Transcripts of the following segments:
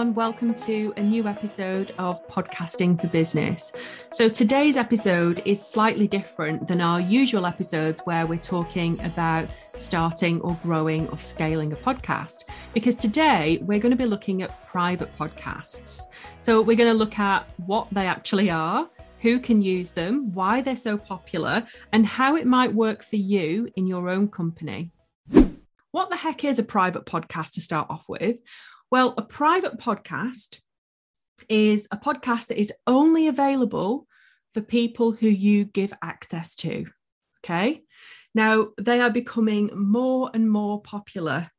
everyone. Welcome to a new episode of Podcasting for Business. So, today's episode is slightly different than our usual episodes where we're talking about starting or growing or scaling a podcast, because today we're going to be looking at private podcasts. So, we're going to look at what they actually are, who can use them, why they're so popular, and how it might work for you in your own company. What the heck is a private podcast to start off with? Well, a private podcast is a podcast that is only available for people who you give access to. Okay. Now, they are becoming more and more popular.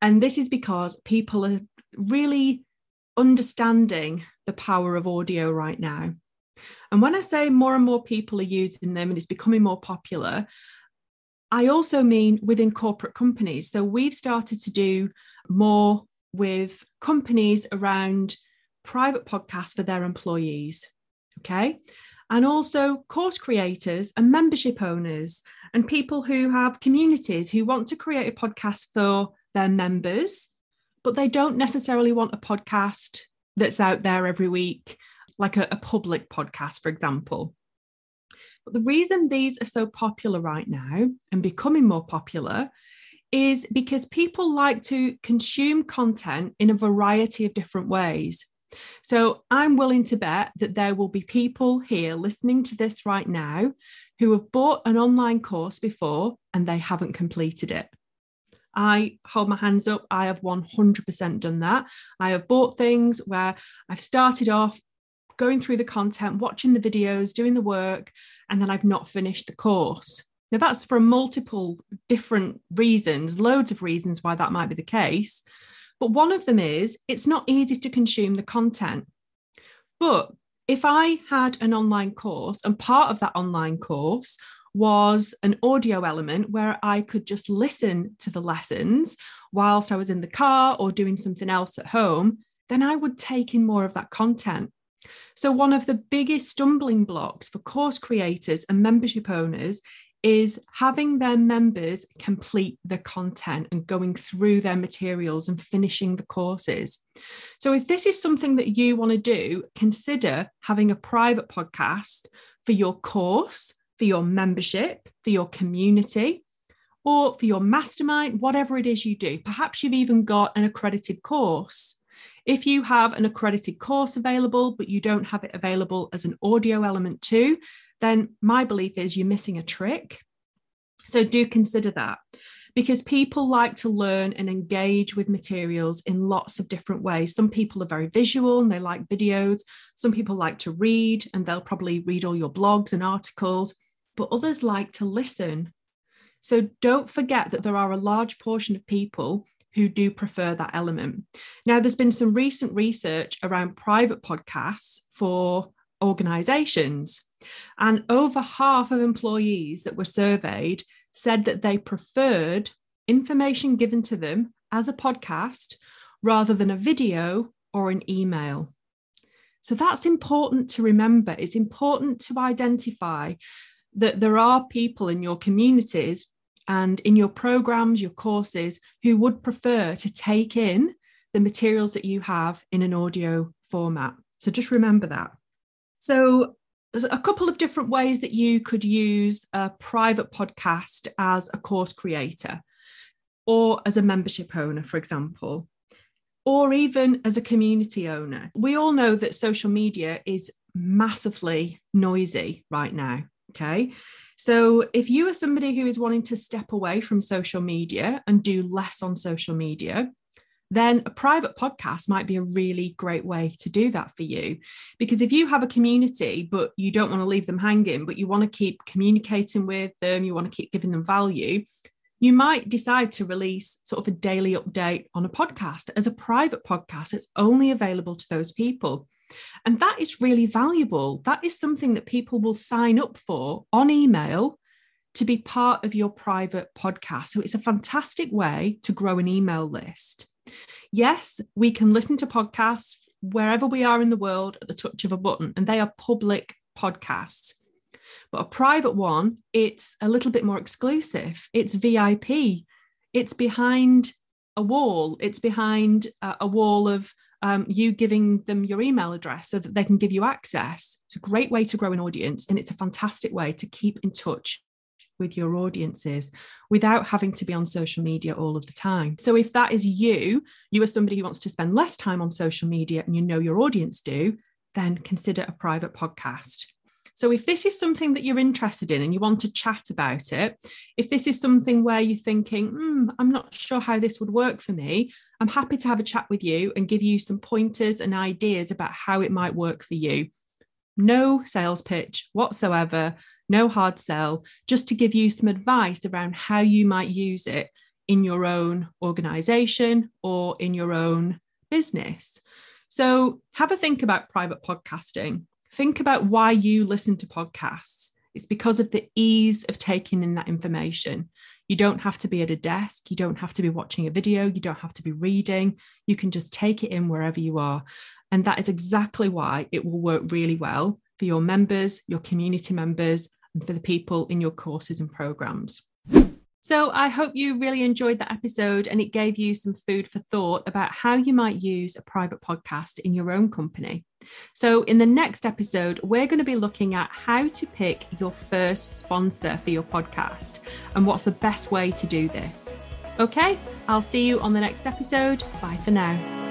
And this is because people are really understanding the power of audio right now. And when I say more and more people are using them and it's becoming more popular, I also mean within corporate companies. So we've started to do more with companies around private podcasts for their employees. Okay. And also course creators and membership owners and people who have communities who want to create a podcast for their members, but they don't necessarily want a podcast that's out there every week, like a, a public podcast, for example. But the reason these are so popular right now and becoming more popular is because people like to consume content in a variety of different ways. So I'm willing to bet that there will be people here listening to this right now who have bought an online course before and they haven't completed it. I hold my hands up. I have 100% done that. I have bought things where I've started off going through the content, watching the videos, doing the work, and then I've not finished the course. Now, that's for multiple different reasons, loads of reasons why that might be the case. But one of them is it's not easy to consume the content. But if I had an online course and part of that online course was an audio element where I could just listen to the lessons whilst I was in the car or doing something else at home, then I would take in more of that content. So, one of the biggest stumbling blocks for course creators and membership owners is having their members complete the content and going through their materials and finishing the courses. So, if this is something that you want to do, consider having a private podcast for your course, for your membership, for your community, or for your mastermind, whatever it is you do. Perhaps you've even got an accredited course. If you have an accredited course available, but you don't have it available as an audio element too, then my belief is you're missing a trick. So do consider that because people like to learn and engage with materials in lots of different ways. Some people are very visual and they like videos. Some people like to read and they'll probably read all your blogs and articles, but others like to listen. So don't forget that there are a large portion of people who do prefer that element. Now, there's been some recent research around private podcasts for organizations. And over half of employees that were surveyed said that they preferred information given to them as a podcast rather than a video or an email. So that's important to remember. It's important to identify that there are people in your communities and in your programs, your courses, who would prefer to take in the materials that you have in an audio format. So just remember that. So there's a couple of different ways that you could use a private podcast as a course creator or as a membership owner, for example, or even as a community owner. We all know that social media is massively noisy right now. Okay. So, if you are somebody who is wanting to step away from social media and do less on social media, then a private podcast might be a really great way to do that for you. Because if you have a community, but you don't want to leave them hanging, but you want to keep communicating with them, you want to keep giving them value, you might decide to release sort of a daily update on a podcast as a private podcast. It's only available to those people. And that is really valuable. That is something that people will sign up for on email to be part of your private podcast. So it's a fantastic way to grow an email list. Yes, we can listen to podcasts wherever we are in the world at the touch of a button, and they are public podcasts. But a private one, it's a little bit more exclusive. It's VIP. It's behind a wall. It's behind a, wall of um, you giving them your email address so that they can give you access. It's a great way to grow an audience, and it's a fantastic way to keep in touch with your audiences without having to be on social media all of the time. So, if that is you, you are somebody who wants to spend less time on social media and you know your audience do, then consider a private podcast. So, if this is something that you're interested in and you want to chat about it, if this is something where you're thinking, hmm, I'm not sure how this would work for me, I'm happy to have a chat with you and give you some pointers and ideas about how it might work for you. No sales pitch whatsoever, no hard sell, just to give you some advice around how you might use it in your own organization or in your own business. So, have a think about private podcasting think about why you listen to podcasts. It's because of the ease of taking in that information. You don't have to be at a desk. You don't have to be watching a video. You don't have to be reading. You can just take it in wherever you are. And that is exactly why it will work really well for your members, your community members, and for the people in your courses and programs. So I hope you really enjoyed that episode and it gave you some food for thought about how you might use a private podcast in your own company. So in the next episode, we're going to be looking at how to pick your first sponsor for your podcast and what's the best way to do this. Okay, I'll see you on the next episode. Bye for now.